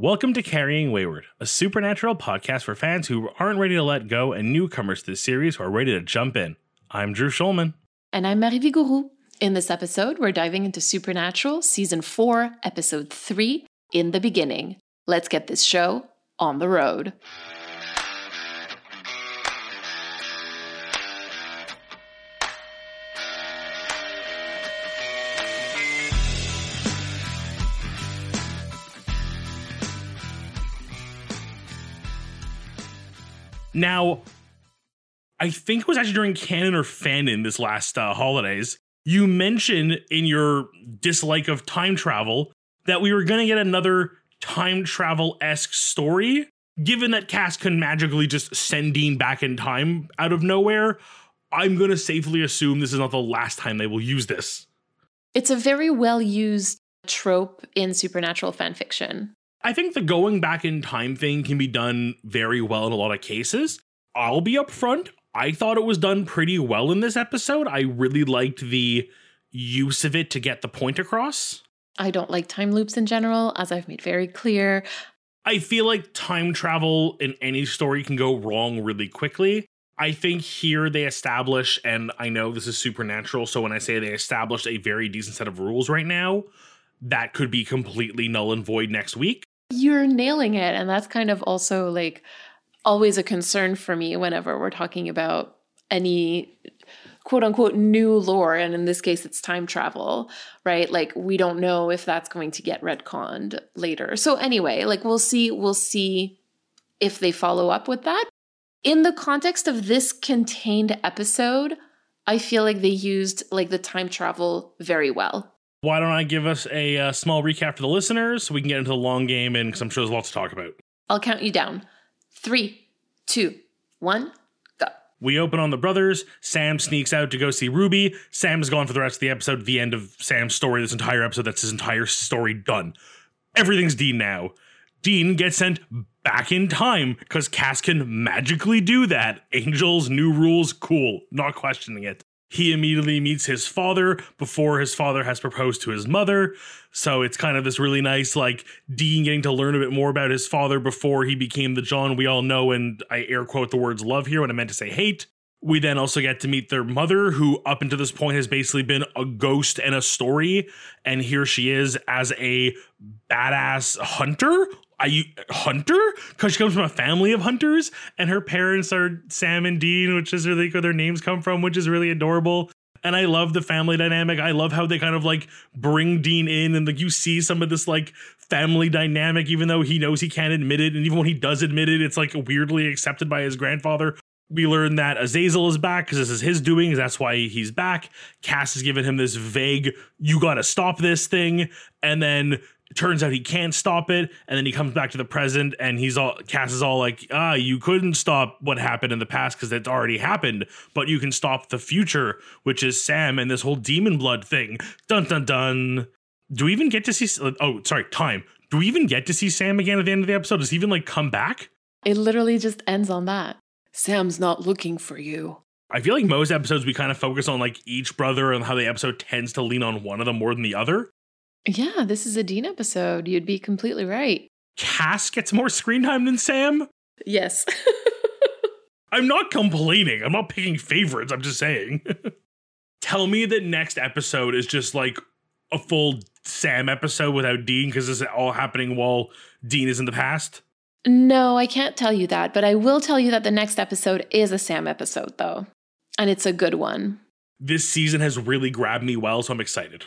Welcome to Carrying Wayward, a supernatural podcast for fans who aren't ready to let go and newcomers to the series who are ready to jump in. I'm Drew Schulman. And I'm Marie Vigourou. In this episode, we're diving into Supernatural Season 4, Episode 3, In the Beginning. Let's get this show on the road. Now, I think it was actually during canon or fanon this last uh, holidays. You mentioned in your dislike of time travel that we were going to get another time travel esque story. Given that Cass can magically just send Dean back in time out of nowhere, I'm going to safely assume this is not the last time they will use this. It's a very well used trope in supernatural fan fiction. I think the going back in time thing can be done very well in a lot of cases. I'll be upfront. I thought it was done pretty well in this episode. I really liked the use of it to get the point across. I don't like time loops in general, as I've made very clear. I feel like time travel in any story can go wrong really quickly. I think here they establish, and I know this is supernatural, so when I say they established a very decent set of rules right now, that could be completely null and void next week. You're nailing it. And that's kind of also like always a concern for me whenever we're talking about any quote unquote new lore. And in this case, it's time travel, right? Like we don't know if that's going to get retconned later. So, anyway, like we'll see, we'll see if they follow up with that. In the context of this contained episode, I feel like they used like the time travel very well. Why don't I give us a, uh, small recap for the listeners so we can get into the long game and because I'm sure there's lots to talk about. I'll count you down. Three, two, one, go. We open on the brothers. Sam sneaks out to go see Ruby. Sam is gone for the rest of the episode. The end of Sam's story, this entire episode, that's his entire story done. Everything's Dean now. Dean gets sent back in time because Cass can magically do that. Angels, new rules, cool. Not questioning it he immediately meets his father before his father has proposed to his mother. So it's kind of this really nice, like, Dean getting to learn a bit more about his father before he became the John we all know. And I air quote the words love here when I meant to say hate. We then also get to meet their mother, who up until this point has basically been a ghost and a story. And here she is as a badass hunter I hunter because she comes from a family of hunters, and her parents are Sam and Dean, which is really where their names come from, which is really adorable. And I love the family dynamic. I love how they kind of like bring Dean in, and like you see some of this like family dynamic, even though he knows he can't admit it, and even when he does admit it, it's like weirdly accepted by his grandfather. We learn that Azazel is back because this is his doing. That's why he's back. Cass has given him this vague, you got to stop this thing. And then it turns out he can't stop it, and then he comes back to the present, and he's all Cass is all like, "Ah, you couldn't stop what happened in the past because it's already happened, but you can stop the future, which is Sam and this whole demon blood thing." Dun dun dun. Do we even get to see? Oh, sorry, time. Do we even get to see Sam again at the end of the episode? Does he even like come back? It literally just ends on that. Sam's not looking for you. I feel like most episodes we kind of focus on like each brother and how the episode tends to lean on one of them more than the other. Yeah, this is a Dean episode. You'd be completely right. Cass gets more screen time than Sam? Yes. I'm not complaining. I'm not picking favorites. I'm just saying. Tell me that next episode is just like a full Sam episode without Dean because this is all happening while Dean is in the past. No, I can't tell you that, but I will tell you that the next episode is a Sam episode, though. And it's a good one. This season has really grabbed me well, so I'm excited.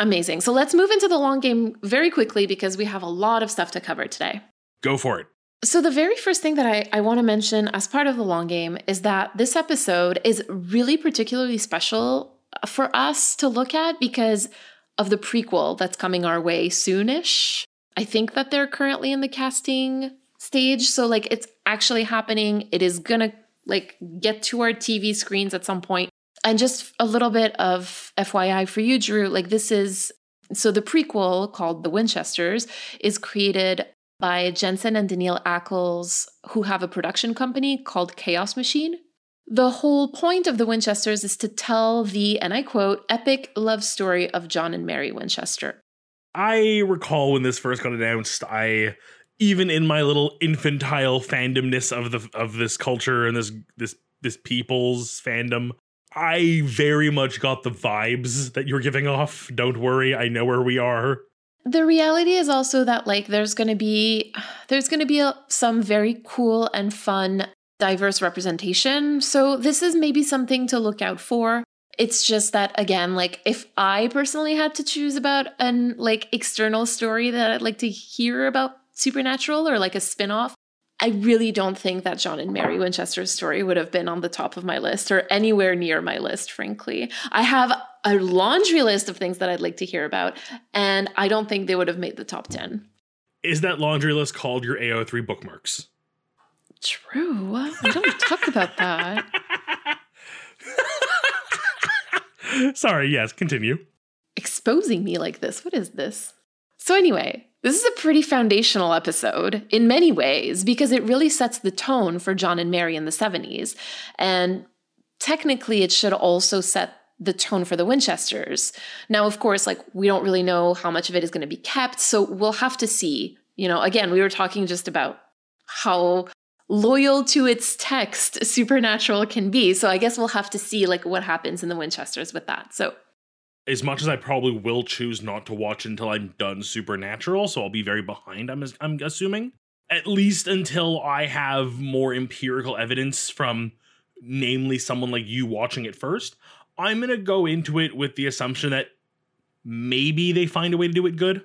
Amazing. So let's move into the long game very quickly because we have a lot of stuff to cover today. Go for it. So, the very first thing that I, I want to mention as part of the long game is that this episode is really particularly special uh, for us to look at because of the prequel that's coming our way soonish. I think that they're currently in the casting stage. So, like, it's actually happening. It is going to like get to our TV screens at some point. And just a little bit of FYI for you, Drew, like this is so the prequel called The Winchesters is created by Jensen and Danneel Ackles, who have a production company called Chaos Machine. The whole point of The Winchesters is to tell the, and I quote, epic love story of John and Mary Winchester. I recall when this first got announced, I even in my little infantile fandomness of the of this culture and this this this people's fandom, I very much got the vibes that you're giving off. Don't worry, I know where we are. The reality is also that like there's going to be there's going to be a, some very cool and fun diverse representation. So this is maybe something to look out for. It's just that again, like if I personally had to choose about an like external story that I'd like to hear about supernatural or like a spin-off, I really don't think that John and Mary Winchester's story would have been on the top of my list or anywhere near my list, frankly. I have a laundry list of things that I'd like to hear about, and I don't think they would have made the top 10. Is that laundry list called your AO3 bookmarks? True. We don't talk about that. Sorry, yes, continue. Exposing me like this. What is this? So, anyway, this is a pretty foundational episode in many ways because it really sets the tone for John and Mary in the 70s. And technically, it should also set the tone for the Winchesters. Now, of course, like we don't really know how much of it is going to be kept. So we'll have to see. You know, again, we were talking just about how loyal to its text supernatural can be. So I guess we'll have to see like what happens in the Winchesters with that. So as much as I probably will choose not to watch until I'm done Supernatural, so I'll be very behind. I'm I'm assuming at least until I have more empirical evidence from, namely, someone like you watching it first. I'm gonna go into it with the assumption that maybe they find a way to do it good.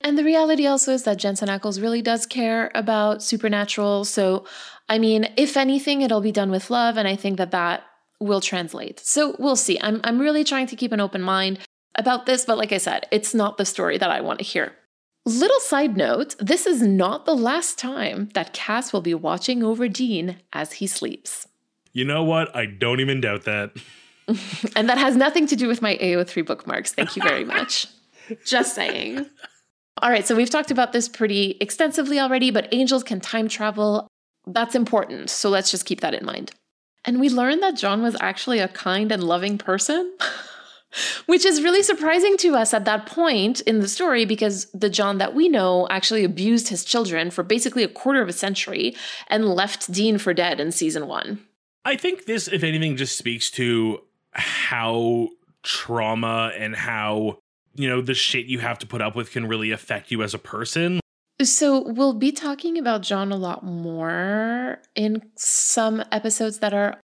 And the reality also is that Jensen Ackles really does care about Supernatural. So, I mean, if anything, it'll be done with love, and I think that that will translate. So we'll see. I'm I'm really trying to keep an open mind about this, but like I said, it's not the story that I want to hear. Little side note, this is not the last time that Cass will be watching over Dean as he sleeps. You know what? I don't even doubt that. and that has nothing to do with my AO3 bookmarks. Thank you very much. Just saying. All right, so we've talked about this pretty extensively already, but angels can time travel. That's important. So let's just keep that in mind. And we learned that John was actually a kind and loving person, which is really surprising to us at that point in the story because the John that we know actually abused his children for basically a quarter of a century and left Dean for dead in season one. I think this, if anything, just speaks to how trauma and how, you know, the shit you have to put up with can really affect you as a person. So we'll be talking about John a lot more in some episodes that are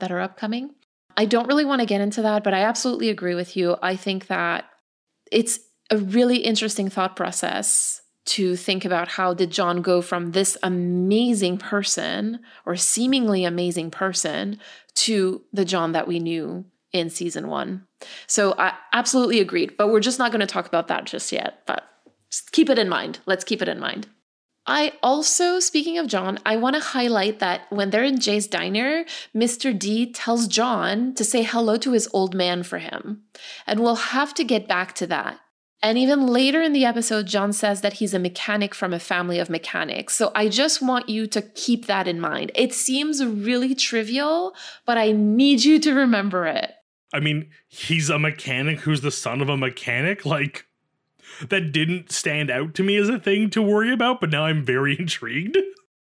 that are upcoming. I don't really want to get into that, but I absolutely agree with you. I think that it's a really interesting thought process to think about how did John go from this amazing person or seemingly amazing person to the John that we knew in season 1. So I absolutely agreed, but we're just not going to talk about that just yet, but just keep it in mind. Let's keep it in mind. I also, speaking of John, I want to highlight that when they're in Jay's diner, Mr. D tells John to say hello to his old man for him. And we'll have to get back to that. And even later in the episode, John says that he's a mechanic from a family of mechanics. So I just want you to keep that in mind. It seems really trivial, but I need you to remember it. I mean, he's a mechanic who's the son of a mechanic? Like, that didn't stand out to me as a thing to worry about, but now I'm very intrigued.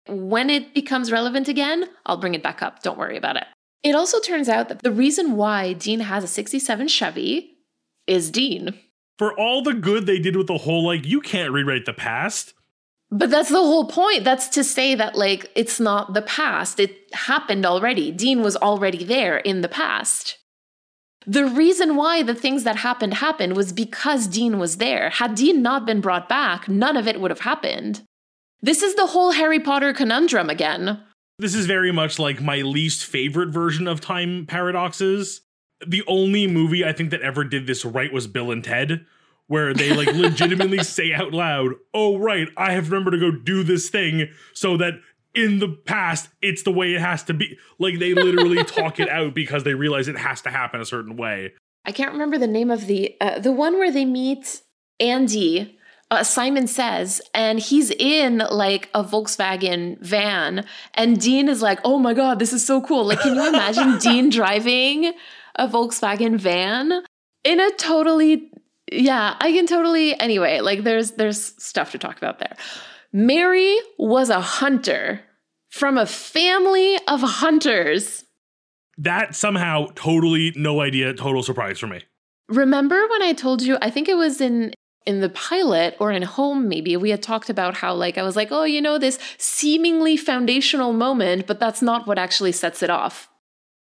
When it becomes relevant again, I'll bring it back up. Don't worry about it. It also turns out that the reason why Dean has a 67 Chevy is Dean. For all the good they did with the whole, like, you can't rewrite the past. But that's the whole point. That's to say that, like, it's not the past. It happened already. Dean was already there in the past. The reason why the things that happened happened was because Dean was there. Had Dean not been brought back, none of it would have happened. This is the whole Harry Potter conundrum again. This is very much like my least favorite version of time paradoxes. The only movie I think that ever did this right was Bill and Ted, where they like legitimately say out loud, "Oh right, I have remembered to go do this thing so that in the past, it's the way it has to be. Like they literally talk it out because they realize it has to happen a certain way. I can't remember the name of the uh, the one where they meet Andy. Uh, Simon says, and he's in like a Volkswagen van, and Dean is like, "Oh my god, this is so cool!" Like, can you imagine Dean driving a Volkswagen van in a totally, yeah, I can totally. Anyway, like, there's there's stuff to talk about there. Mary was a hunter from a family of hunters. That somehow totally no idea, total surprise for me. Remember when I told you, I think it was in in the pilot or in home maybe we had talked about how like I was like, "Oh, you know this seemingly foundational moment, but that's not what actually sets it off."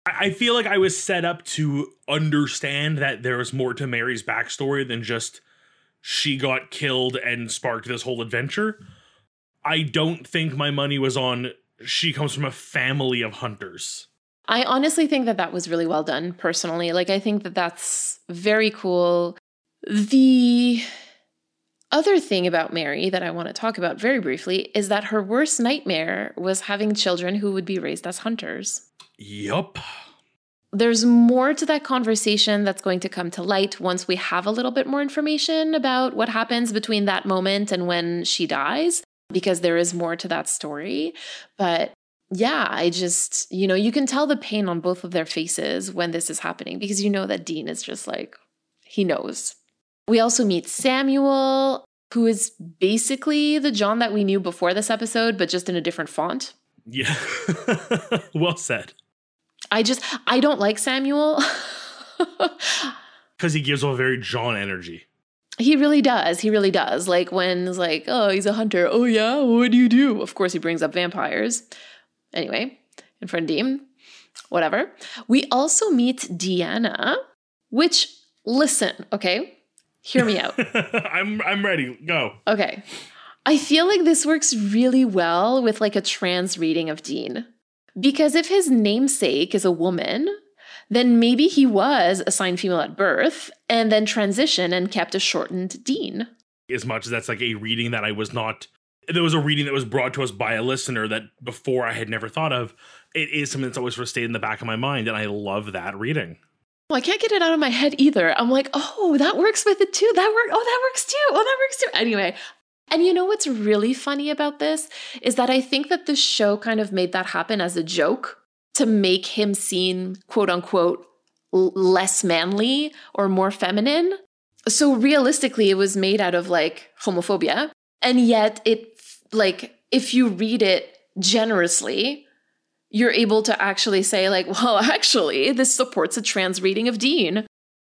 I feel like I was set up to understand that there was more to Mary's backstory than just she got killed and sparked this whole adventure. I don't think my money was on she comes from a family of hunters. I honestly think that that was really well done personally. Like, I think that that's very cool. The other thing about Mary that I want to talk about very briefly is that her worst nightmare was having children who would be raised as hunters. Yup. There's more to that conversation that's going to come to light once we have a little bit more information about what happens between that moment and when she dies, because there is more to that story. But yeah, I just, you know, you can tell the pain on both of their faces when this is happening because you know that Dean is just like, he knows. We also meet Samuel, who is basically the John that we knew before this episode, but just in a different font. Yeah. well said. I just, I don't like Samuel. Because he gives off very John energy. He really does. He really does. Like when it's like, oh, he's a hunter. Oh, yeah. What do you do? Of course, he brings up vampires. Anyway, and front of Dean, whatever. We also meet Deanna, which, listen, okay, hear me out. I'm I'm ready. Go. Okay. I feel like this works really well with like a trans reading of Dean. Because if his namesake is a woman, then maybe he was assigned female at birth and then transitioned and kept a shortened Dean. As much as that's like a reading that I was not there was a reading that was brought to us by a listener that before I had never thought of. It is something that's always sort of stayed in the back of my mind, and I love that reading. Well, I can't get it out of my head either. I'm like, oh, that works with it too. That work. Oh, that works too. Oh, that works too. Anyway, and you know what's really funny about this is that I think that the show kind of made that happen as a joke to make him seem quote unquote less manly or more feminine. So realistically, it was made out of like homophobia. And yet it like if you read it generously, you're able to actually say, like, well, actually, this supports a trans reading of Dean.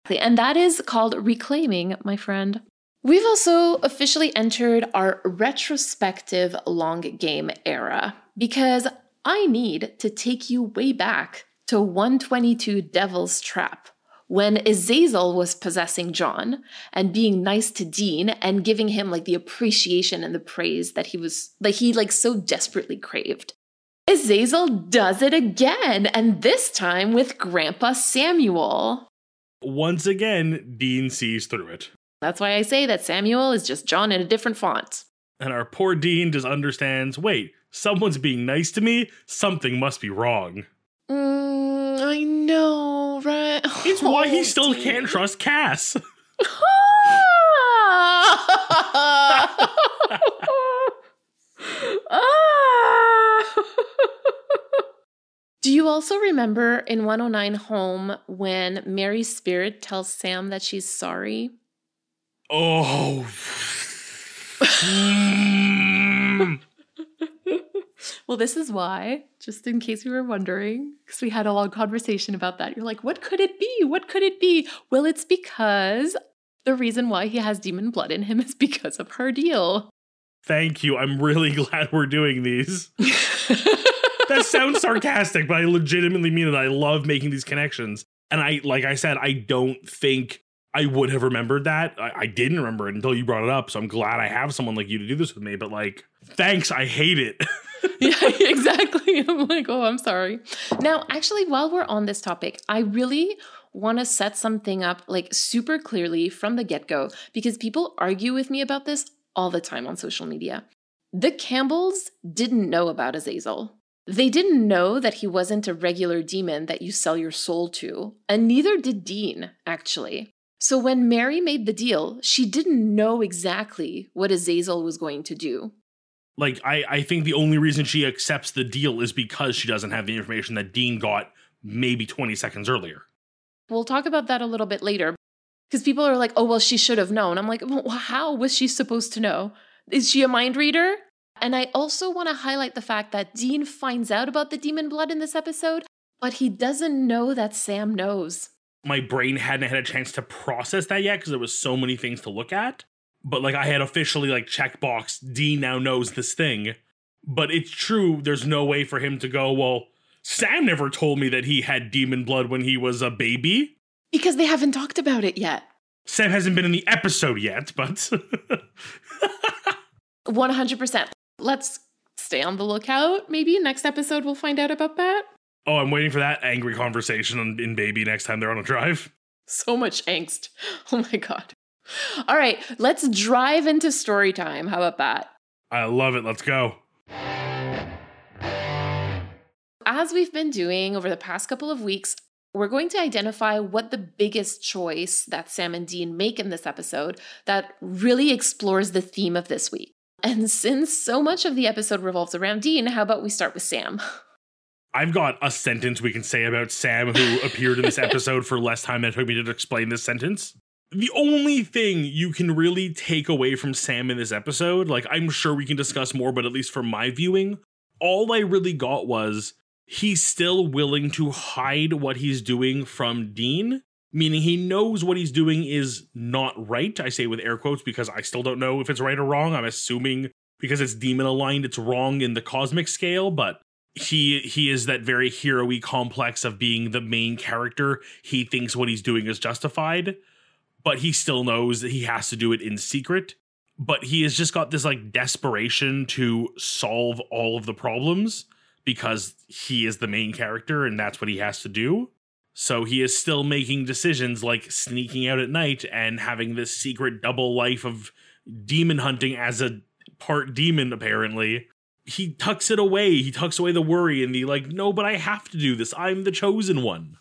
And that is called reclaiming, my friend. We've also officially entered our retrospective long game era because I need to take you way back to 122 Devil's Trap when Azazel was possessing John and being nice to Dean and giving him like the appreciation and the praise that he was like he like so desperately craved. Azazel does it again, and this time with Grandpa Samuel. Once again, Dean sees through it. That's why I say that Samuel is just John in a different font. And our poor Dean just understands wait, someone's being nice to me? Something must be wrong. Mm, I know, right? It's oh, why he oh, still Dean. can't trust Cass. Ah! Ah! Do you also remember in 109 Home when Mary's spirit tells Sam that she's sorry? Oh. Hmm. Well, this is why, just in case you were wondering, because we had a long conversation about that. You're like, what could it be? What could it be? Well, it's because the reason why he has demon blood in him is because of her deal. Thank you. I'm really glad we're doing these. that sounds sarcastic, but I legitimately mean it. I love making these connections. And I, like I said, I don't think I would have remembered that. I, I, didn't remember it until you brought it up. So I'm glad I have someone like you to do this with me. But like, thanks. I hate it. yeah, exactly. I'm like, oh, I'm sorry. Now, actually, while we're on this topic, I really want to set something up like super clearly from the get go because people argue with me about this all the time on social media. The Campbells didn't know about Azazel. They didn't know that he wasn't a regular demon that you sell your soul to, and neither did Dean, actually. So when Mary made the deal, she didn't know exactly what Azazel was going to do. Like, I, I think the only reason she accepts the deal is because she doesn't have the information that Dean got maybe 20 seconds earlier. We'll talk about that a little bit later. Because people are like, oh, well, she should have known. I'm like, well, how was she supposed to know? Is she a mind reader? And I also want to highlight the fact that Dean finds out about the demon blood in this episode, but he doesn't know that Sam knows. My brain hadn't had a chance to process that yet because there was so many things to look at. But like I had officially like checkbox, Dean now knows this thing. But it's true, there's no way for him to go, well, Sam never told me that he had demon blood when he was a baby. Because they haven't talked about it yet. Sam hasn't been in the episode yet, but 100%. Let's stay on the lookout. Maybe next episode we'll find out about that. Oh, I'm waiting for that angry conversation in, in Baby next time they're on a drive. So much angst. Oh my god. All right, let's drive into story time. How about that? I love it. Let's go. As we've been doing over the past couple of weeks, we're going to identify what the biggest choice that Sam and Dean make in this episode that really explores the theme of this week. And since so much of the episode revolves around Dean, how about we start with Sam? I've got a sentence we can say about Sam who appeared in this episode for less time than it took me to explain this sentence. The only thing you can really take away from Sam in this episode, like I'm sure we can discuss more, but at least from my viewing, all I really got was he's still willing to hide what he's doing from Dean, meaning he knows what he's doing is not right. I say with air quotes because I still don't know if it's right or wrong. I'm assuming because it's demon aligned, it's wrong in the cosmic scale, but he he is that very hero complex of being the main character. He thinks what he's doing is justified, but he still knows that he has to do it in secret. But he has just got this like desperation to solve all of the problems because he is the main character and that's what he has to do. So he is still making decisions like sneaking out at night and having this secret double life of demon hunting as a part demon, apparently. He tucks it away. He tucks away the worry and the like, no, but I have to do this. I'm the chosen one.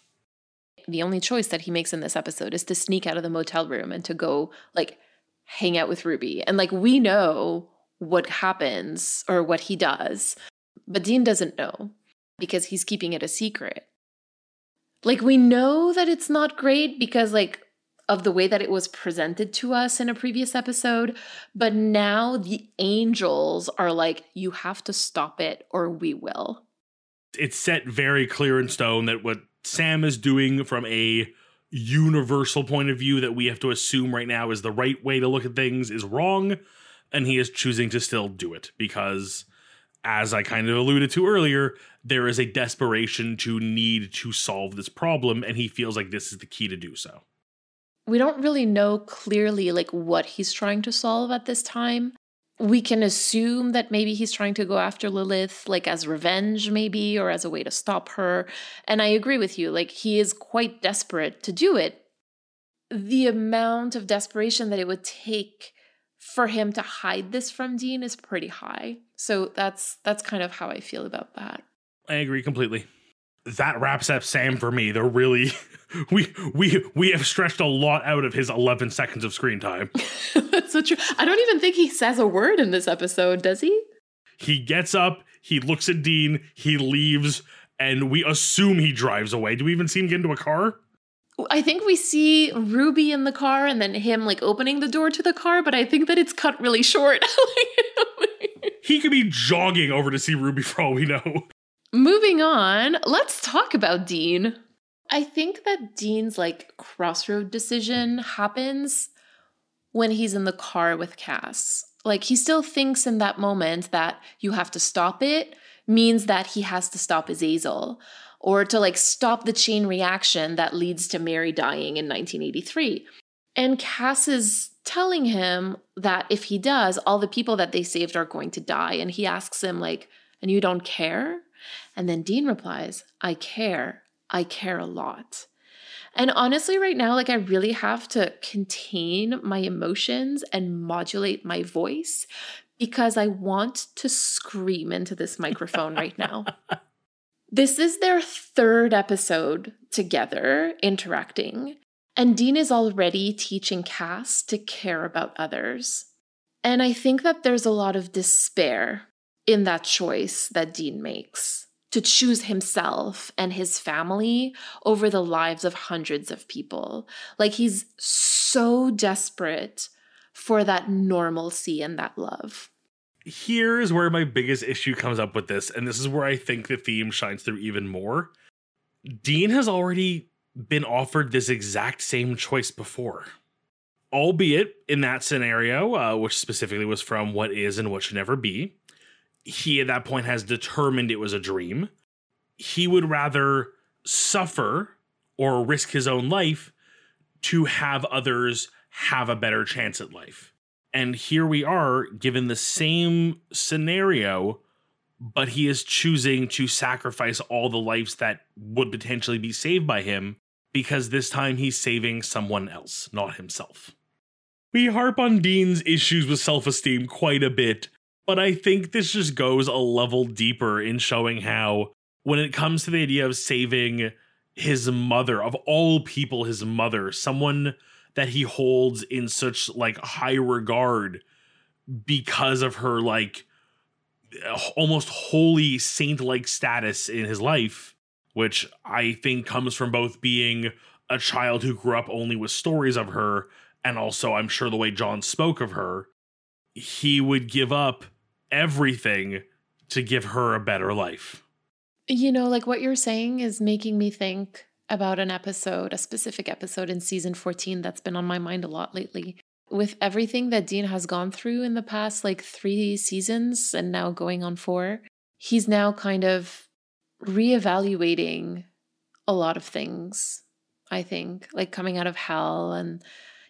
The only choice that he makes in this episode is to sneak out of the motel room and to go like hang out with Ruby. And like we know what happens or what he does, but Dean doesn't know because he's keeping it a secret. Like we know that it's not great because like of the way that it was presented to us in a previous episode, but now the angels are like you have to stop it or we will. It's set very clear in stone that what Sam is doing from a universal point of view that we have to assume right now is the right way to look at things is wrong and he is choosing to still do it because as I kind of alluded to earlier, there is a desperation to need to solve this problem, and he feels like this is the key to do so. We don't really know clearly like what he's trying to solve at this time. We can assume that maybe he's trying to go after Lilith like as revenge maybe or as a way to stop her. And I agree with you, like he is quite desperate to do it. The amount of desperation that it would take for him to hide this from Dean is pretty high. So that's that's kind of how I feel about that. I agree completely. That wraps up Sam for me. They're really we we we have stretched a lot out of his 11 seconds of screen time. that's so true. I don't even think he says a word in this episode, does he? He gets up, he looks at Dean, he leaves, and we assume he drives away. Do we even see him get into a car? I think we see Ruby in the car and then him like opening the door to the car, but I think that it's cut really short. he could be jogging over to see Ruby for all we know. Moving on, let's talk about Dean. I think that Dean's like crossroad decision happens when he's in the car with Cass. Like he still thinks in that moment that you have to stop it means that he has to stop Azazel or to like stop the chain reaction that leads to Mary dying in 1983. And Cass is telling him that if he does, all the people that they saved are going to die. And he asks him, like, and you don't care? And then Dean replies, I care. I care a lot. And honestly, right now, like I really have to contain my emotions and modulate my voice because I want to scream into this microphone right now. This is their third episode together interacting, and Dean is already teaching Cass to care about others. And I think that there's a lot of despair in that choice that Dean makes to choose himself and his family over the lives of hundreds of people. Like he's so desperate for that normalcy and that love Here's where my biggest issue comes up with this, and this is where I think the theme shines through even more. Dean has already been offered this exact same choice before, albeit in that scenario, uh, which specifically was from What Is and What Should Never Be. He at that point has determined it was a dream. He would rather suffer or risk his own life to have others have a better chance at life. And here we are given the same scenario, but he is choosing to sacrifice all the lives that would potentially be saved by him because this time he's saving someone else, not himself. We harp on Dean's issues with self esteem quite a bit, but I think this just goes a level deeper in showing how, when it comes to the idea of saving his mother, of all people, his mother, someone that he holds in such like high regard because of her like almost holy saint like status in his life which i think comes from both being a child who grew up only with stories of her and also i'm sure the way john spoke of her he would give up everything to give her a better life you know like what you're saying is making me think about an episode, a specific episode in season 14 that's been on my mind a lot lately. With everything that Dean has gone through in the past like three seasons and now going on four, he's now kind of reevaluating a lot of things, I think, like coming out of hell. And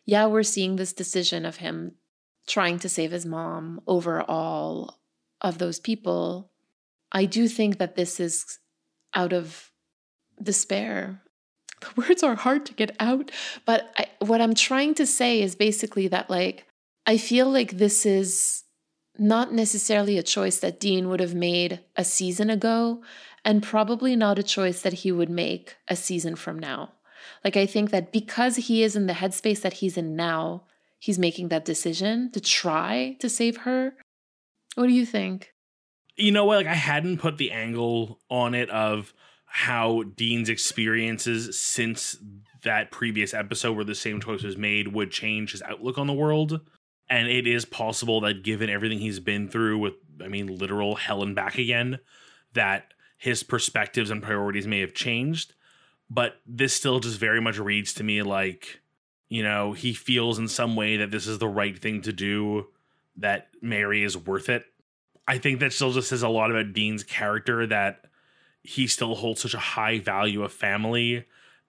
yeah, we're seeing this decision of him trying to save his mom over all of those people. I do think that this is out of despair the words are hard to get out. But I, what I'm trying to say is basically that, like, I feel like this is not necessarily a choice that Dean would have made a season ago, and probably not a choice that he would make a season from now. Like, I think that because he is in the headspace that he's in now, he's making that decision to try to save her. What do you think? You know what? Like, I hadn't put the angle on it of, how Dean's experiences since that previous episode where the same choice was made would change his outlook on the world. And it is possible that given everything he's been through with, I mean, literal hell and back again, that his perspectives and priorities may have changed. But this still just very much reads to me like, you know, he feels in some way that this is the right thing to do, that Mary is worth it. I think that still just says a lot about Dean's character that he still holds such a high value of family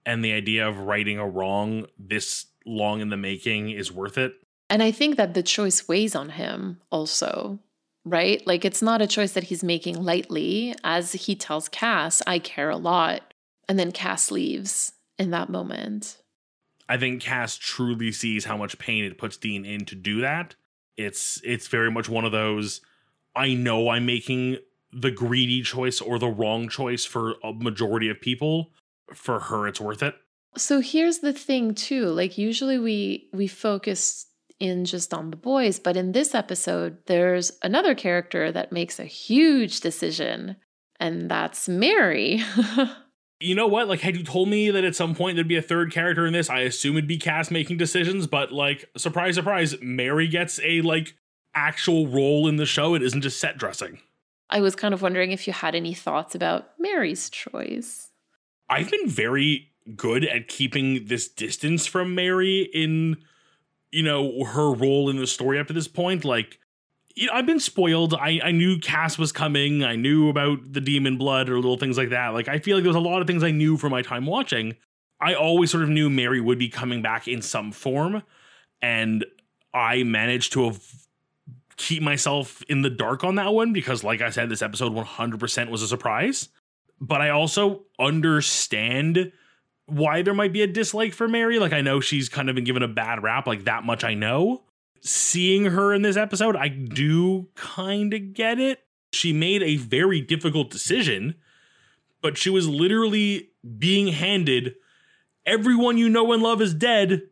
and the idea of righting a wrong this long in the making is worth it. And I think that the choice weighs on him also, right? Like it's not a choice that he's making lightly. As he tells Cass, I care a lot. And then Cass leaves in that moment. I think Cass truly sees how much pain it puts Dean in to do that. It's it's very much one of those I know I'm making the greedy choice or the wrong choice for a majority of people. For her it's worth it. So here's the thing too like usually we we focus in just on the boys but in this episode there's another character that makes a huge decision and that's mary you know what like had you told me that at some point there'd be a third character in this i assume it'd be Cass making decisions but like surprise surprise mary gets a like actual role in the show it isn't just set dressing I was kind of wondering if you had any thoughts about Mary's choice. I've been very good at keeping this distance from Mary in, you know, her role in the story up to this point. Like, you know, I've been spoiled. I, I knew Cass was coming. I knew about the demon blood or little things like that. Like, I feel like there was a lot of things I knew from my time watching. I always sort of knew Mary would be coming back in some form. And I managed to keep myself in the dark on that one because, like I said, this episode 100% was a surprise. But I also understand why there might be a dislike for Mary. Like, I know she's kind of been given a bad rap, like, that much I know. Seeing her in this episode, I do kind of get it. She made a very difficult decision, but she was literally being handed everyone you know and love is dead,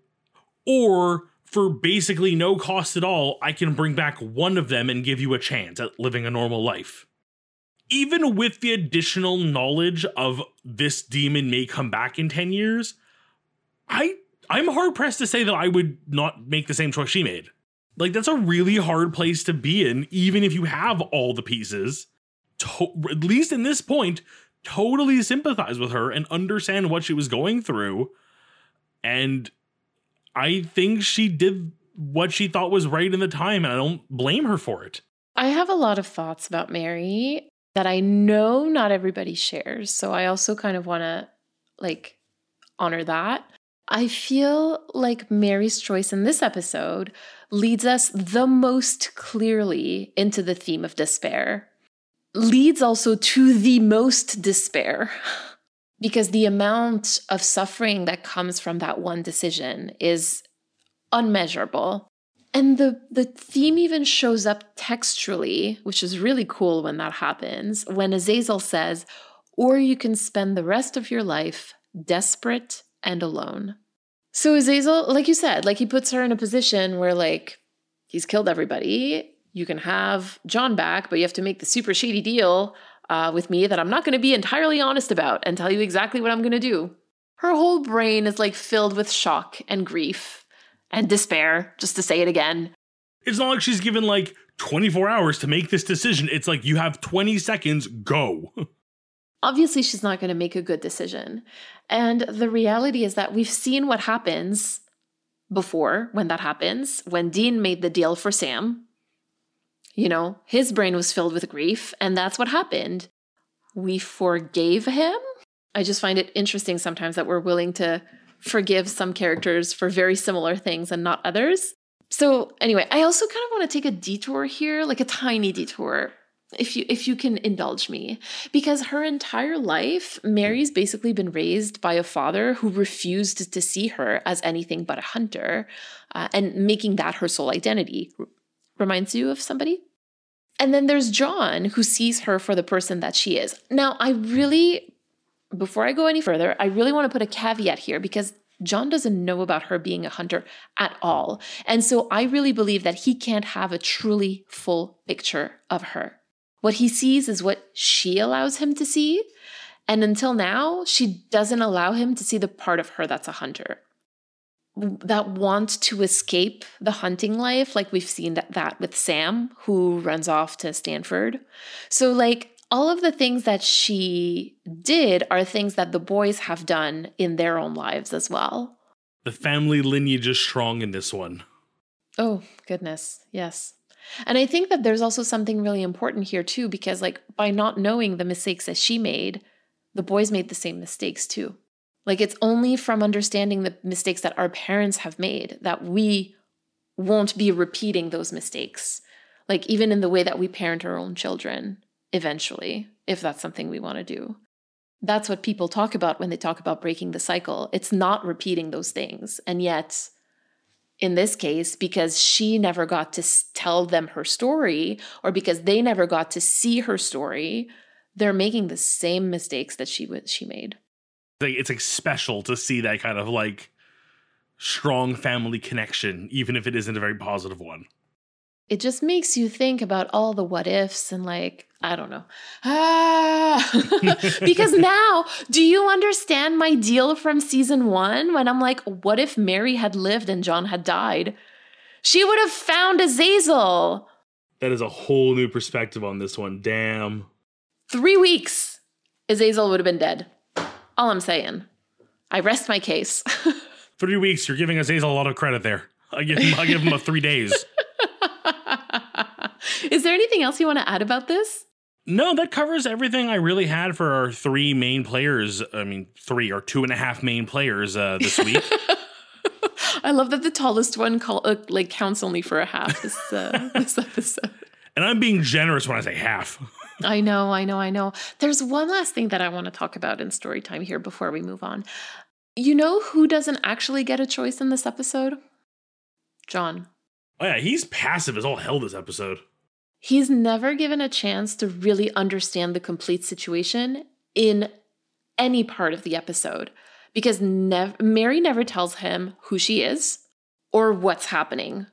or for basically no cost at all, I can bring back one of them and give you a chance at living a normal life. Even with the additional knowledge of this demon may come back in 10 years, I I'm hard pressed to say that I would not make the same choice she made. Like that's a really hard place to be in, even if you have all the pieces. To- at least in this point, totally sympathize with her and understand what she was going through. And I think she did what she thought was right in the time, and I don't blame her for it. I have a lot of thoughts about Mary that I know not everybody shares. So I also kind of want to like honor that. I feel like Mary's choice in this episode leads us the most clearly into the theme of despair, leads also to the most despair. because the amount of suffering that comes from that one decision is unmeasurable. And the, the theme even shows up textually, which is really cool when that happens, when Azazel says, or you can spend the rest of your life desperate and alone. So Azazel, like you said, like he puts her in a position where like he's killed everybody. You can have John back, but you have to make the super shady deal uh, with me that I'm not going to be entirely honest about and tell you exactly what I'm going to do. Her whole brain is like filled with shock and grief and despair, just to say it again. It's not like she's given like 24 hours to make this decision. It's like you have 20 seconds, go. Obviously, she's not going to make a good decision. And the reality is that we've seen what happens before when that happens. When Dean made the deal for Sam, you know, his brain was filled with grief, and that's what happened. We forgave him. I just find it interesting sometimes that we're willing to forgive some characters for very similar things and not others. So, anyway, I also kind of want to take a detour here, like a tiny detour, if you if you can indulge me because her entire life mary's basically been raised by a father who refused to see her as anything but a hunter uh, and making that her sole identity reminds you of somebody and then there's John, who sees her for the person that she is. Now, I really, before I go any further, I really want to put a caveat here because John doesn't know about her being a hunter at all. And so I really believe that he can't have a truly full picture of her. What he sees is what she allows him to see. And until now, she doesn't allow him to see the part of her that's a hunter that wants to escape the hunting life like we've seen that, that with sam who runs off to stanford so like all of the things that she did are things that the boys have done in their own lives as well the family lineage is strong in this one. Oh, goodness. Yes. And I think that there's also something really important here, too, because, like, by not knowing the mistakes that she made, the boys made the same mistakes, too. Like it's only from understanding the mistakes that our parents have made that we won't be repeating those mistakes. Like even in the way that we parent our own children eventually, if that's something we want to do. That's what people talk about when they talk about breaking the cycle. It's not repeating those things. And yet, in this case, because she never got to tell them her story, or because they never got to see her story, they're making the same mistakes that she she made it's like special to see that kind of like strong family connection, even if it isn't a very positive one. It just makes you think about all the what ifs and like, I don't know. Ah, because now, do you understand my deal from season one when I'm like, what if Mary had lived and John had died? She would have found Azazel. That is a whole new perspective on this one. Damn. Three weeks, Azazel would have been dead. All I'm saying. I rest my case. three weeks. You're giving Azazel a lot of credit there. I give him. I give him a three days. Is there anything else you want to add about this? No, that covers everything I really had for our three main players. I mean, three or two and a half main players uh, this week. I love that the tallest one call, uh, like counts only for a half this uh, this episode. And I'm being generous when I say half. I know, I know, I know. There's one last thing that I want to talk about in story time here before we move on. You know who doesn't actually get a choice in this episode? John. Oh, yeah, he's passive as all hell this episode. He's never given a chance to really understand the complete situation in any part of the episode because nev- Mary never tells him who she is or what's happening.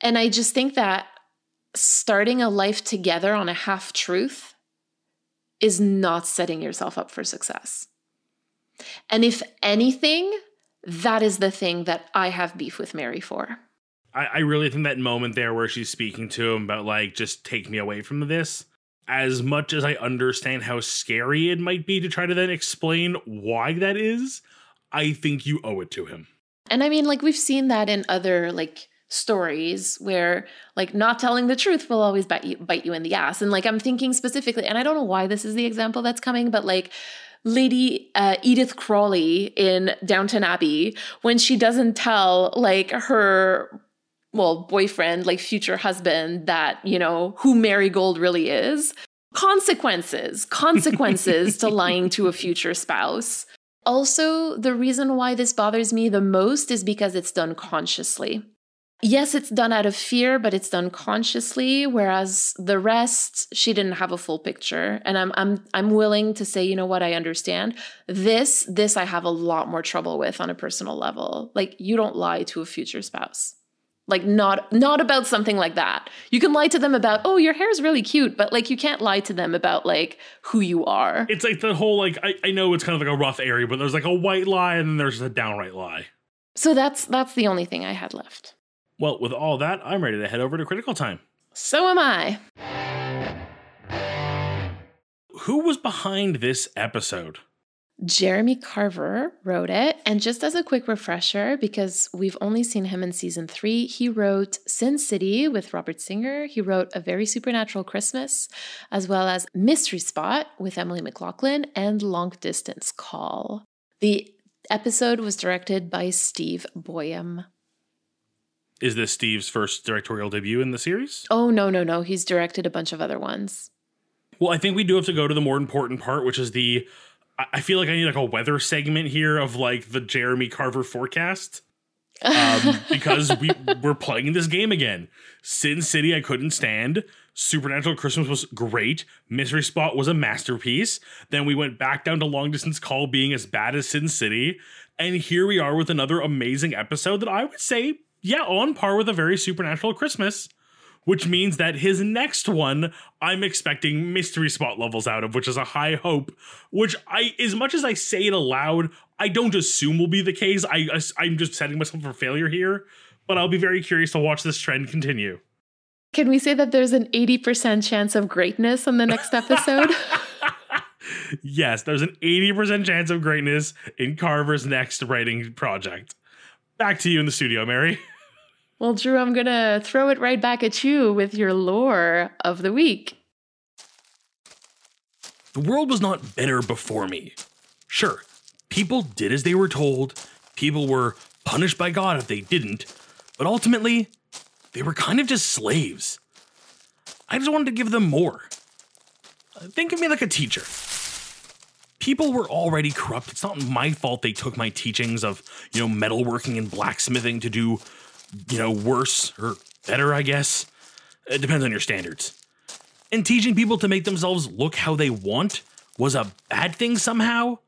And I just think that starting a life together on a half truth is not setting yourself up for success. And if anything, that is the thing that I have beef with Mary for. I, I really think that moment there where she's speaking to him about like just take me away from this. As much as I understand how scary it might be to try to then explain why that is, I think you owe it to him. And I mean, like we've seen that in other like stories where like not telling the truth will always bite you bite you in the ass. And like I'm thinking specifically, and I don't know why this is the example that's coming, but like Lady uh, Edith Crawley in Downton Abbey when she doesn't tell like her well boyfriend like future husband that you know who Marigold really is consequences consequences to lying to a future spouse also the reason why this bothers me the most is because it's done consciously yes, it's done out of fear, but it's done consciously. Whereas the rest, she didn't have a full picture. And I'm I'm I'm willing to say, you know what, I understand. This, this I have a lot more trouble with on a personal level. Like you don't lie to a future spouse. Like not not about something like that. You can lie to them about, oh, your hair is really cute, but like you can't lie to them about like who you are. It's like the whole like I, I know it's kind of like a rough area, but there's like a white lie and then there's a downright lie. So that's that's the only thing I had left. Well, with all that, I'm ready to head over to critical time. So am I. Who was behind this episode? Jeremy Carver wrote it. And just as a quick refresher, because we've only seen him in season three, he wrote Sin City with Robert Singer. He wrote A Very Supernatural Christmas, as well as Mystery Spot with Emily McLaughlin and Long Distance Call. The episode was directed by Steve Boyum. Is this Steve's first directorial debut in the series? Oh, no, no, no. He's directed a bunch of other ones. Well, I think we do have to go to the more important part, which is the. I feel like I need like a weather segment here of like the Jeremy Carver forecast. um, because we we're playing this game again. Sin City I couldn't stand. Supernatural Christmas was great. Mystery Spot was a masterpiece. Then we went back down to Long Distance Call being as bad as Sin City. And here we are with another amazing episode that I would say yeah, on par with a very supernatural Christmas, which means that his next one I'm expecting mystery spot levels out of, which is a high hope. Which I, as much as I say it aloud, I don't assume will be the case. I, I'm just setting myself for failure here, but I'll be very curious to watch this trend continue. Can we say that there's an 80% chance of greatness on the next episode? yes, there's an 80% chance of greatness in Carver's next writing project. Back to you in the studio, Mary. Well, Drew, I'm going to throw it right back at you with your lore of the week. The world was not better before me. Sure, people did as they were told, people were punished by God if they didn't, but ultimately, they were kind of just slaves. I just wanted to give them more. Uh, think of me like a teacher. People were already corrupt. It's not my fault they took my teachings of, you know, metalworking and blacksmithing to do you know, worse or better, I guess. It depends on your standards. And teaching people to make themselves look how they want was a bad thing somehow?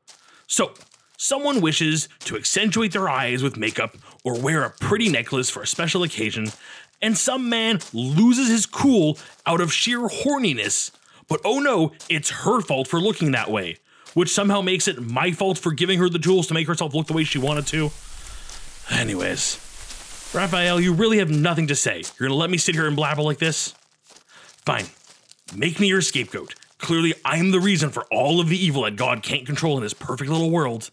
So, someone wishes to accentuate their eyes with makeup or wear a pretty necklace for a special occasion, and some man loses his cool out of sheer horniness. But oh no, it's her fault for looking that way, which somehow makes it my fault for giving her the tools to make herself look the way she wanted to. Anyways, Raphael, you really have nothing to say. You're gonna let me sit here and blabber like this? Fine. Make me your scapegoat. Clearly, I'm the reason for all of the evil that God can't control in his perfect little world.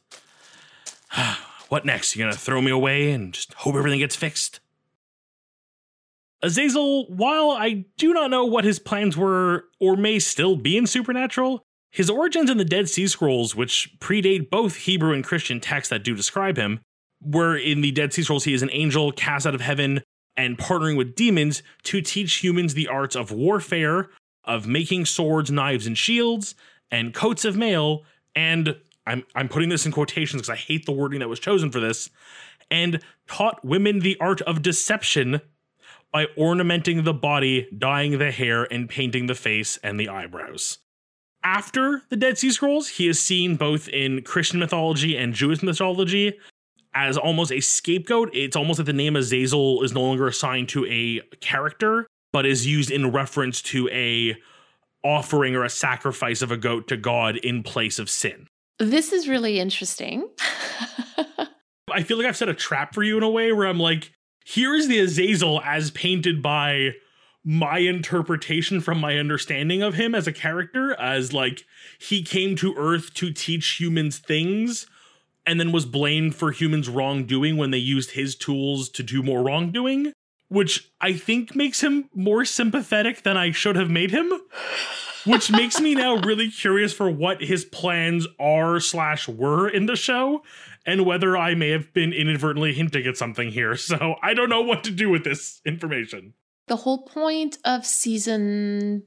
what next? You're gonna throw me away and just hope everything gets fixed? Azazel, while I do not know what his plans were or may still be in Supernatural, his origins in the Dead Sea Scrolls, which predate both Hebrew and Christian texts that do describe him, where in the Dead Sea Scrolls, he is an angel cast out of heaven and partnering with demons to teach humans the arts of warfare, of making swords, knives, and shields, and coats of mail, and I'm I'm putting this in quotations because I hate the wording that was chosen for this, and taught women the art of deception by ornamenting the body, dyeing the hair, and painting the face and the eyebrows. After the Dead Sea Scrolls, he is seen both in Christian mythology and Jewish mythology as almost a scapegoat. It's almost like the name Azazel is no longer assigned to a character, but is used in reference to a offering or a sacrifice of a goat to God in place of sin. This is really interesting. I feel like I've set a trap for you in a way where I'm like, here is the Azazel as painted by my interpretation from my understanding of him as a character as like he came to earth to teach humans things and then was blamed for humans wrongdoing when they used his tools to do more wrongdoing which i think makes him more sympathetic than i should have made him which makes me now really curious for what his plans are slash were in the show and whether i may have been inadvertently hinting at something here. So i don't know what to do with this information. The whole point of season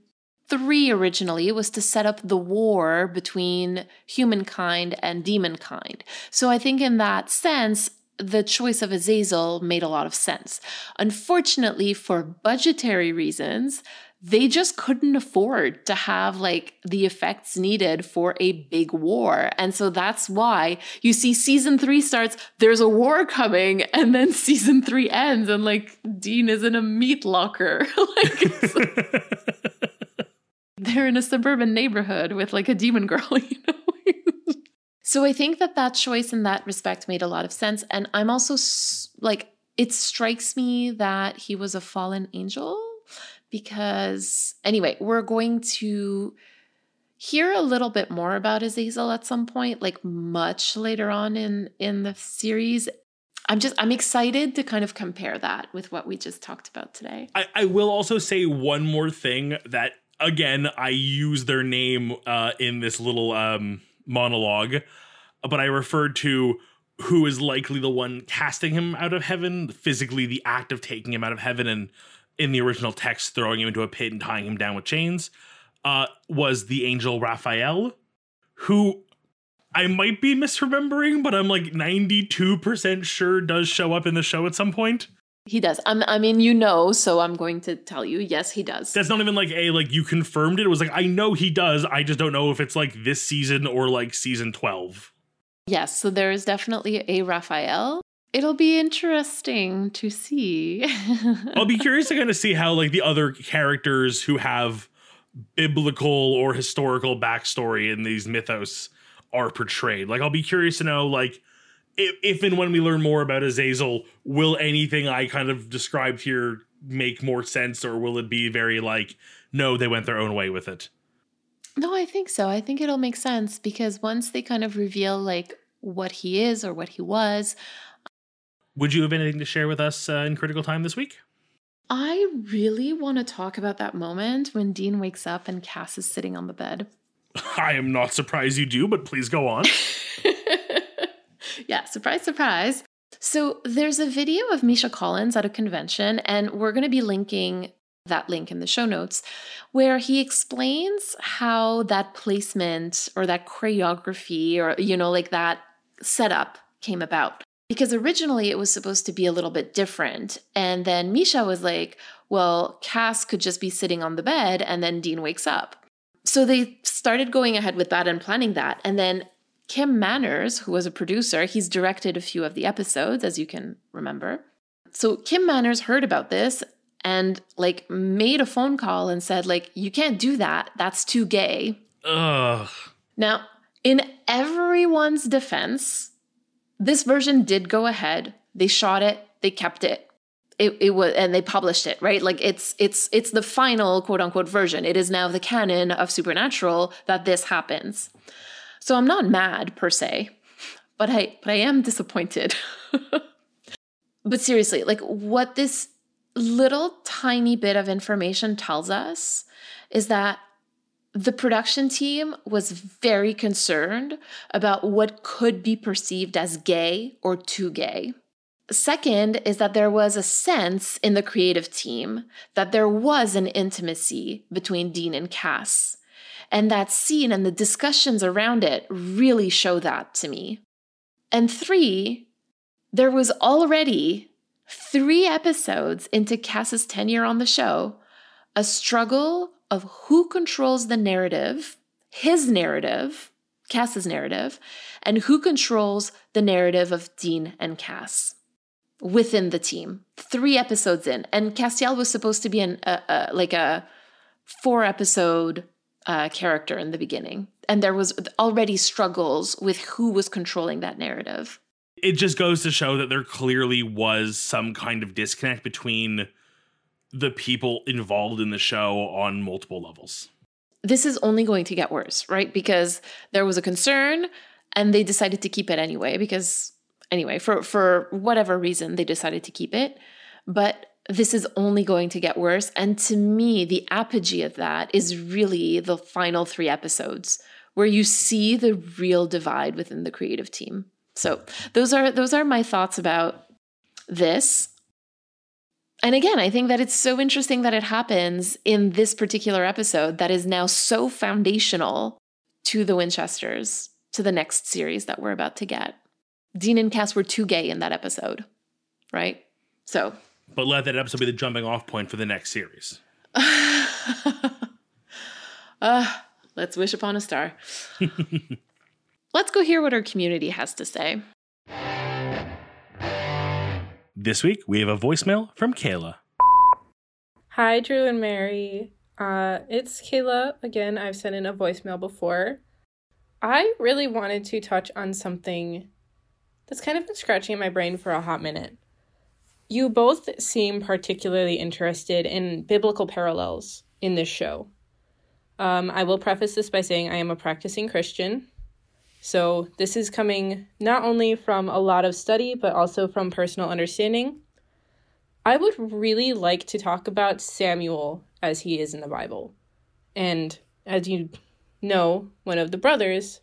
three originally was to set up the war between humankind and demonkind. So I think in that sense, the choice of Azazel made a lot of sense. Unfortunately, for budgetary reasons, they just couldn't afford to have like the effects needed for a big war. And so that's why you see season three starts, there's a war coming, and then season three ends, and like Dean is in a meat locker. like they're in a suburban neighborhood with like a demon girl, you know? so I think that that choice in that respect made a lot of sense. And I'm also like, it strikes me that he was a fallen angel because, anyway, we're going to hear a little bit more about Azazel at some point, like much later on in in the series. I'm just I'm excited to kind of compare that with what we just talked about today. I, I will also say one more thing that again I use their name uh, in this little um, monologue, but I referred to who is likely the one casting him out of heaven, physically the act of taking him out of heaven, and in the original text throwing him into a pit and tying him down with chains, uh, was the angel Raphael, who I might be misremembering, but I'm like 92% sure does show up in the show at some point. He does. I'm, I mean, you know, so I'm going to tell you. Yes, he does. That's not even like a like you confirmed it. It was like I know he does. I just don't know if it's like this season or like season 12. Yes, so there is definitely a Raphael. It'll be interesting to see. I'll be curious to kind of see how like the other characters who have biblical or historical backstory in these mythos are portrayed. Like I'll be curious to know like if, if and when we learn more about Azazel, will anything I kind of described here make more sense or will it be very like no, they went their own way with it? no, I think so. I think it'll make sense because once they kind of reveal like what he is or what he was, Would you have anything to share with us uh, in critical time this week? I really want to talk about that moment when Dean wakes up and Cass is sitting on the bed. I am not surprised you do, but please go on. yeah, surprise, surprise. So there's a video of Misha Collins at a convention, and we're going to be linking that link in the show notes, where he explains how that placement or that choreography or, you know, like that setup came about. Because originally it was supposed to be a little bit different. And then Misha was like, well, Cass could just be sitting on the bed and then Dean wakes up. So they started going ahead with that and planning that. And then Kim Manners, who was a producer, he's directed a few of the episodes, as you can remember. So Kim Manners heard about this and like made a phone call and said, like, you can't do that. That's too gay. Ugh. Now, in everyone's defense, this version did go ahead. They shot it, they kept it. It, it was and they published it right like it's it's it's the final quote unquote version it is now the canon of supernatural that this happens so i'm not mad per se but i but i am disappointed but seriously like what this little tiny bit of information tells us is that the production team was very concerned about what could be perceived as gay or too gay. Second is that there was a sense in the creative team that there was an intimacy between Dean and Cass. And that scene and the discussions around it really show that to me. And three, there was already three episodes into Cass's tenure on the show a struggle of who controls the narrative, his narrative, Cass's narrative, and who controls the narrative of Dean and Cass within the team. Three episodes in, and Castiel was supposed to be an like a four episode uh, character in the beginning, and there was already struggles with who was controlling that narrative. it just goes to show that there clearly was some kind of disconnect between the people involved in the show on multiple levels. This is only going to get worse, right? Because there was a concern and they decided to keep it anyway because anyway, for for whatever reason they decided to keep it. But this is only going to get worse and to me the apogee of that is really the final 3 episodes where you see the real divide within the creative team. So, those are those are my thoughts about this. And again, I think that it's so interesting that it happens in this particular episode that is now so foundational to the Winchesters, to the next series that we're about to get. Dean and Cass were too gay in that episode, right? So. But let that episode be the jumping off point for the next series. uh, let's wish upon a star. let's go hear what our community has to say. This week, we have a voicemail from Kayla. Hi, Drew and Mary. Uh, it's Kayla. Again, I've sent in a voicemail before. I really wanted to touch on something that's kind of been scratching at my brain for a hot minute. You both seem particularly interested in biblical parallels in this show. Um, I will preface this by saying I am a practicing Christian, so, this is coming not only from a lot of study, but also from personal understanding. I would really like to talk about Samuel as he is in the Bible. And as you know, one of the brothers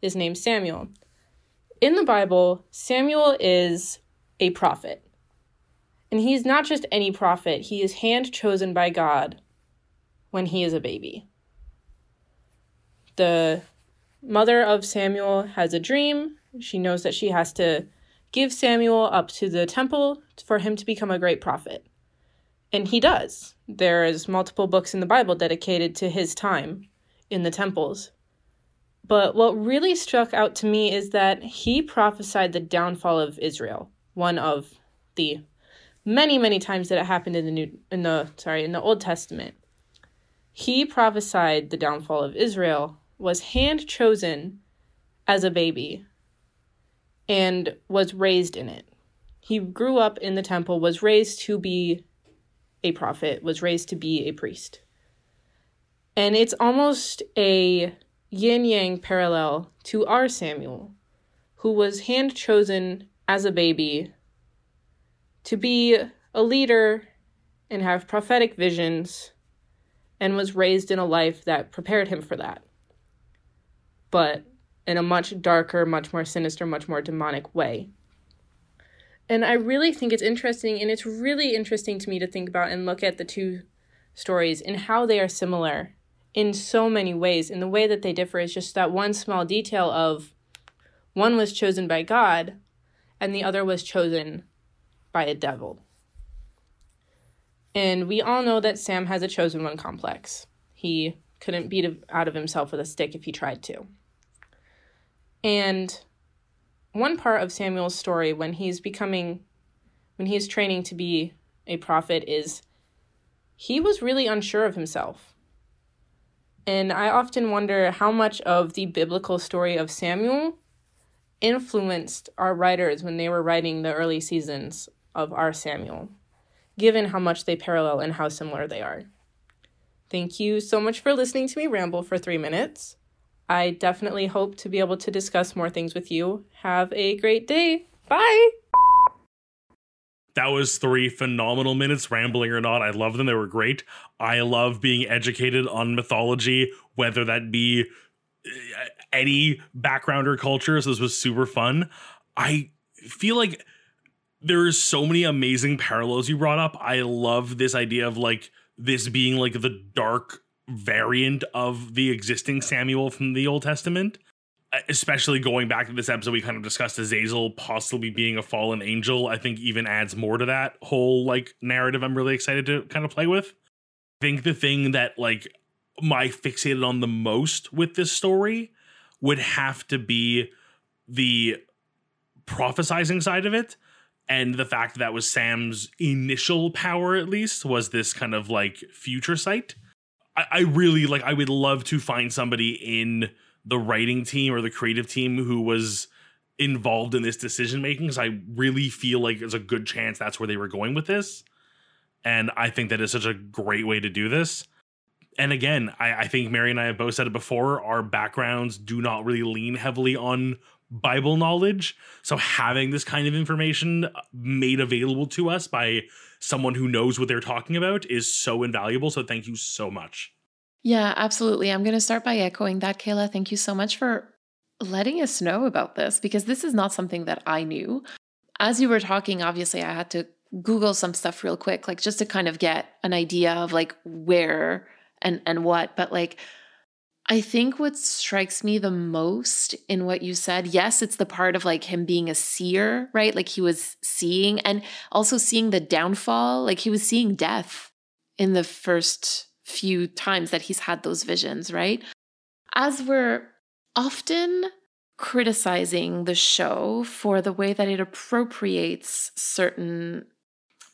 is named Samuel. In the Bible, Samuel is a prophet. And he's not just any prophet, he is hand chosen by God when he is a baby. The mother of Samuel has a dream. She knows that she has to give Samuel up to the temple for him to become a great prophet. And he does. There's multiple books in the Bible dedicated to his time in the temples. But what really struck out to me is that he prophesied the downfall of Israel, one of the many, many times that it happened in the new in the sorry, in the Old Testament. He prophesied the downfall of Israel was hand chosen as a baby and was raised in it. He grew up in the temple, was raised to be a prophet, was raised to be a priest. And it's almost a yin yang parallel to our Samuel, who was hand chosen as a baby to be a leader and have prophetic visions, and was raised in a life that prepared him for that but in a much darker, much more sinister, much more demonic way. And I really think it's interesting, and it's really interesting to me to think about and look at the two stories and how they are similar in so many ways. And the way that they differ is just that one small detail of one was chosen by God and the other was chosen by a devil. And we all know that Sam has a chosen one complex. He couldn't beat out of himself with a stick if he tried to. And one part of Samuel's story when he's becoming, when he's training to be a prophet, is he was really unsure of himself. And I often wonder how much of the biblical story of Samuel influenced our writers when they were writing the early seasons of our Samuel, given how much they parallel and how similar they are. Thank you so much for listening to me ramble for three minutes. I definitely hope to be able to discuss more things with you. Have a great day. Bye. That was three phenomenal minutes, rambling or not. I love them. They were great. I love being educated on mythology, whether that be uh, any background or culture. So this was super fun. I feel like there's so many amazing parallels you brought up. I love this idea of like this being like the dark variant of the existing Samuel from the Old Testament. Especially going back to this episode, we kind of discussed Azazel possibly being a fallen angel. I think even adds more to that whole like narrative. I'm really excited to kind of play with. I think the thing that like my fixated on the most with this story would have to be the prophesizing side of it and the fact that, was Sam's initial power at least was this kind of like future sight I, I really like. I would love to find somebody in the writing team or the creative team who was involved in this decision making because I really feel like there's a good chance that's where they were going with this. And I think that is such a great way to do this. And again, I, I think Mary and I have both said it before. Our backgrounds do not really lean heavily on Bible knowledge. So having this kind of information uh, made available to us by someone who knows what they're talking about is so invaluable. So thank you so much. Yeah, absolutely. I'm going to start by echoing that, Kayla. Thank you so much for letting us know about this because this is not something that I knew. As you were talking, obviously, I had to Google some stuff real quick, like just to kind of get an idea of like where and and what. But like, I think what strikes me the most in what you said, yes, it's the part of like him being a seer, right? Like he was seeing and also seeing the downfall, like he was seeing death in the first few times that he's had those visions, right? As we're often criticizing the show for the way that it appropriates certain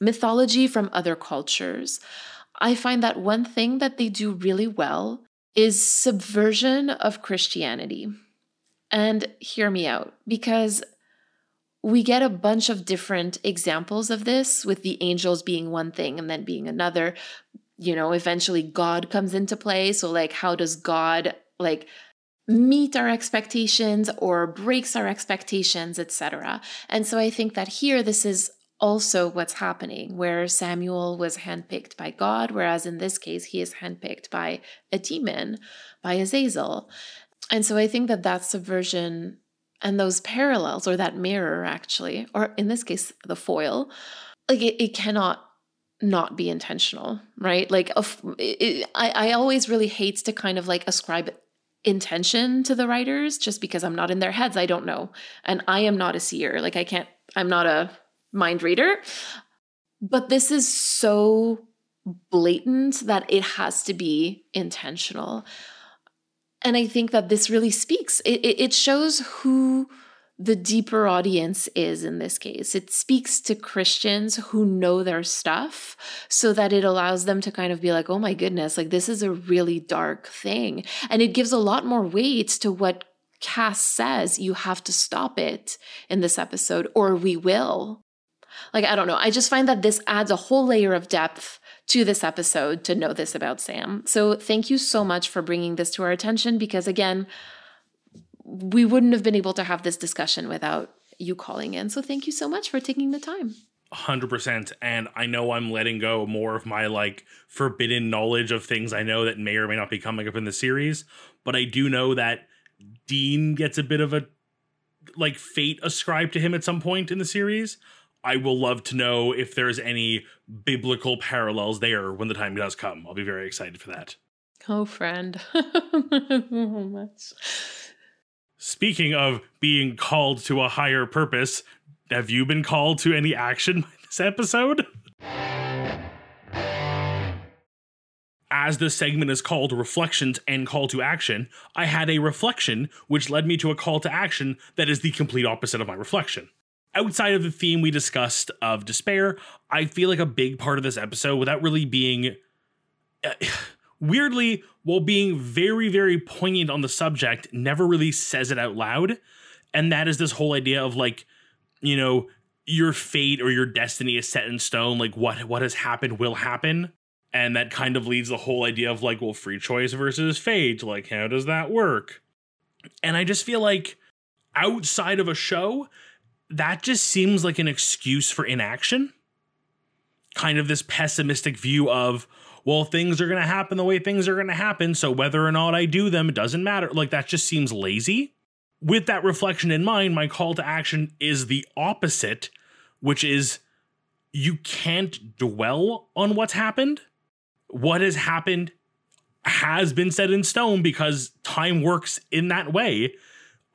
mythology from other cultures, I find that one thing that they do really well is subversion of Christianity. And hear me out, because we get a bunch of different examples of this, with the angels being one thing and then being another. You know, eventually God comes into play. So, like, how does God, like, meet our expectations or breaks our expectations, etc. And so I think that here this is also what's happening, where Samuel was handpicked by God, whereas in this case, he is handpicked by a demon, by Azazel. And so I think that that subversion and those parallels, or that mirror actually, or in this case, the foil, like it, it cannot not be intentional, right? Like, it, I, I always really hate to kind of like ascribe intention to the writers just because I'm not in their heads. I don't know. And I am not a seer. Like, I can't, I'm not a mind reader. But this is so blatant that it has to be intentional. And I think that this really speaks, it, it shows who the deeper audience is in this case. It speaks to Christians who know their stuff so that it allows them to kind of be like, oh my goodness, like this is a really dark thing. And it gives a lot more weight to what Cass says you have to stop it in this episode, or we will. Like, I don't know. I just find that this adds a whole layer of depth to this episode to know this about Sam. So, thank you so much for bringing this to our attention because, again, we wouldn't have been able to have this discussion without you calling in. So, thank you so much for taking the time. 100% and i know i'm letting go more of my like forbidden knowledge of things i know that may or may not be coming up in the series but i do know that dean gets a bit of a like fate ascribed to him at some point in the series I will love to know if there's any biblical parallels there when the time does come. I'll be very excited for that. Oh, friend. Speaking of being called to a higher purpose, have you been called to any action by this episode? As this segment is called Reflections and Call to Action, I had a reflection which led me to a call to action that is the complete opposite of my reflection outside of the theme we discussed of despair, I feel like a big part of this episode, without really being uh, weirdly, while being very, very poignant on the subject, never really says it out loud. And that is this whole idea of like, you know, your fate or your destiny is set in stone. Like what what has happened will happen. And that kind of leads the whole idea of like, well, free choice versus fate. Like, how does that work? And I just feel like outside of a show, that just seems like an excuse for inaction. Kind of this pessimistic view of, well, things are going to happen the way things are going to happen. So whether or not I do them, doesn't matter. Like that just seems lazy. With that reflection in mind, my call to action is the opposite, which is you can't dwell on what's happened. What has happened has been set in stone because time works in that way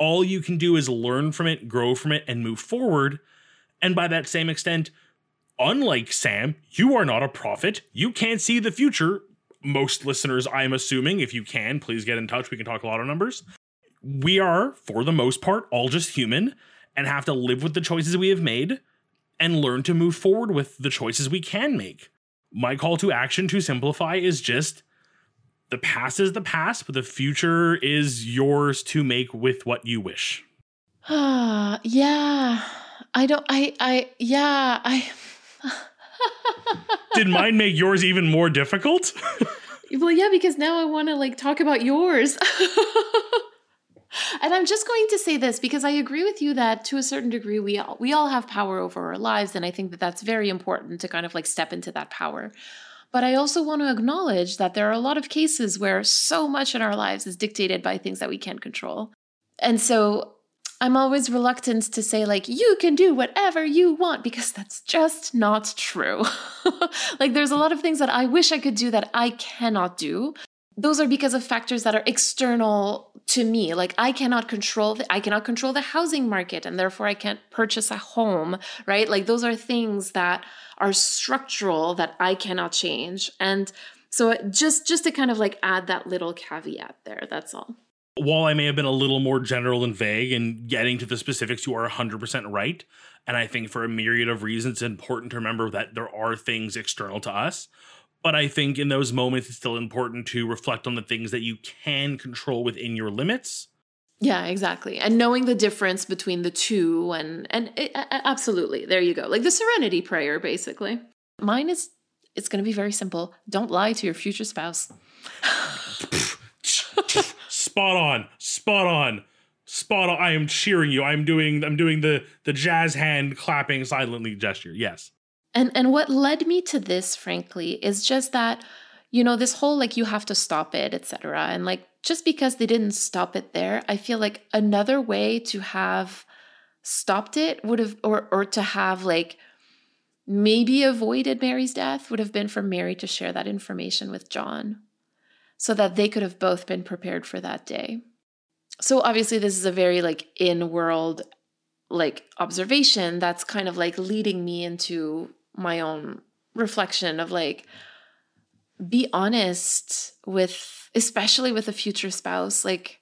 all you can do is learn from it, grow from it, and move forward. And by that same extent, unlike Sam, you are not a prophet. You can't see the future. Most listeners, I'm assuming, if you can, please get in touch. We can talk a lot of numbers. We are, for the most part, all just human and have to live with the choices we have made and learn to move forward with the choices we can make. My call to action to simplify is just the past is the past, but the future is yours to make with what you wish. Ah, yeah. I don't I I yeah, I Did mine make yours even more difficult? Well, yeah, because now I want to like talk about yours. and I'm just going to say this because I agree with you that to a certain degree we all we all have power over our lives and I think that that's very important to kind of like step into that power. But I also want to acknowledge that there are a lot of cases where so much in our lives is dictated by things that we can't control. And so I'm always reluctant to say, like, you can do whatever you want because that's just not true. like, there's a lot of things that I wish I could do that I cannot do. Those are because of factors that are external to me. Like I cannot control the, I cannot control the housing market and therefore I can't purchase a home, right? Like those are things that are structural that I cannot change. And so just just to kind of like add that little caveat there, that's all while I may have been a little more general and vague and getting to the specifics, you are 100% right. And I think for a myriad of reasons, it's important to remember that there are things external to us. But I think in those moments, it's still important to reflect on the things that you can control within your limits. Yeah, exactly. And knowing the difference between the two and and it, absolutely. There you go. Like the serenity prayer basically. Mine is it's going to be very simple. Don't lie to your future spouse. spot on, spot on, spot on. I am cheering you. I'm doing I'm doing the the jazz hand clapping silently gesture. Yes. And and what led me to this, frankly, is just that, you know, this whole like you have to stop it, etc. And like just because they didn't stop it there, I feel like another way to have stopped it would have or or to have like maybe avoided Mary's death would have been for Mary to share that information with John so that they could have both been prepared for that day. So obviously this is a very like in-world like observation that's kind of like leading me into my own reflection of like be honest with especially with a future spouse like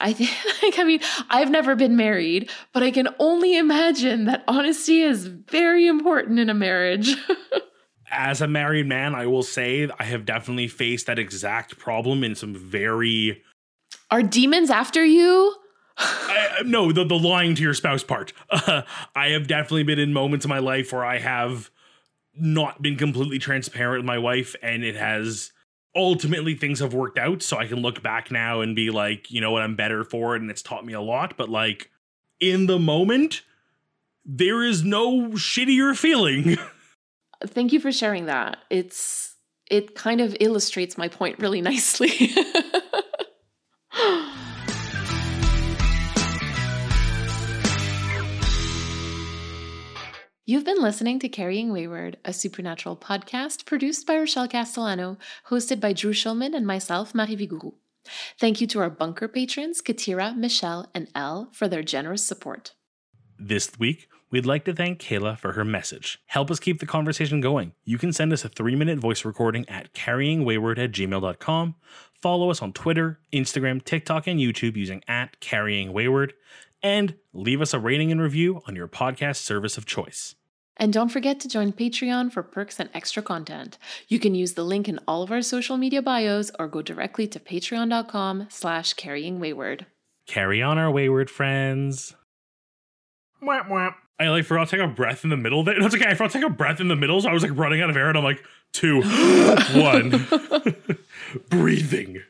I think like I mean I've never been married but I can only imagine that honesty is very important in a marriage as a married man, I will say I have definitely faced that exact problem in some very. Are demons after you? I, no, the the lying to your spouse part. Uh, I have definitely been in moments in my life where I have not been completely transparent with my wife, and it has ultimately things have worked out. So I can look back now and be like, you know what, I'm better for it, and it's taught me a lot. But like in the moment, there is no shittier feeling. Thank you for sharing that. It's it kind of illustrates my point really nicely. You've been listening to Carrying Wayward, a supernatural podcast produced by Rochelle Castellano, hosted by Drew Schulman and myself, Marie Vigouroux. Thank you to our bunker patrons, Katira, Michelle, and Elle, for their generous support. This week, We'd like to thank Kayla for her message. Help us keep the conversation going. You can send us a three minute voice recording at carryingwayward at gmail.com. Follow us on Twitter, Instagram, TikTok, and YouTube using at carryingwayward. And leave us a rating and review on your podcast service of choice. And don't forget to join Patreon for perks and extra content. You can use the link in all of our social media bios or go directly to patreon.com slash carryingwayward. Carry on our wayward friends. Mwah, mwah. I like forgot to take a breath in the middle of it. No, it's okay. I forgot to take a breath in the middle, so I was like running out of air, and I'm like, two, one, breathing.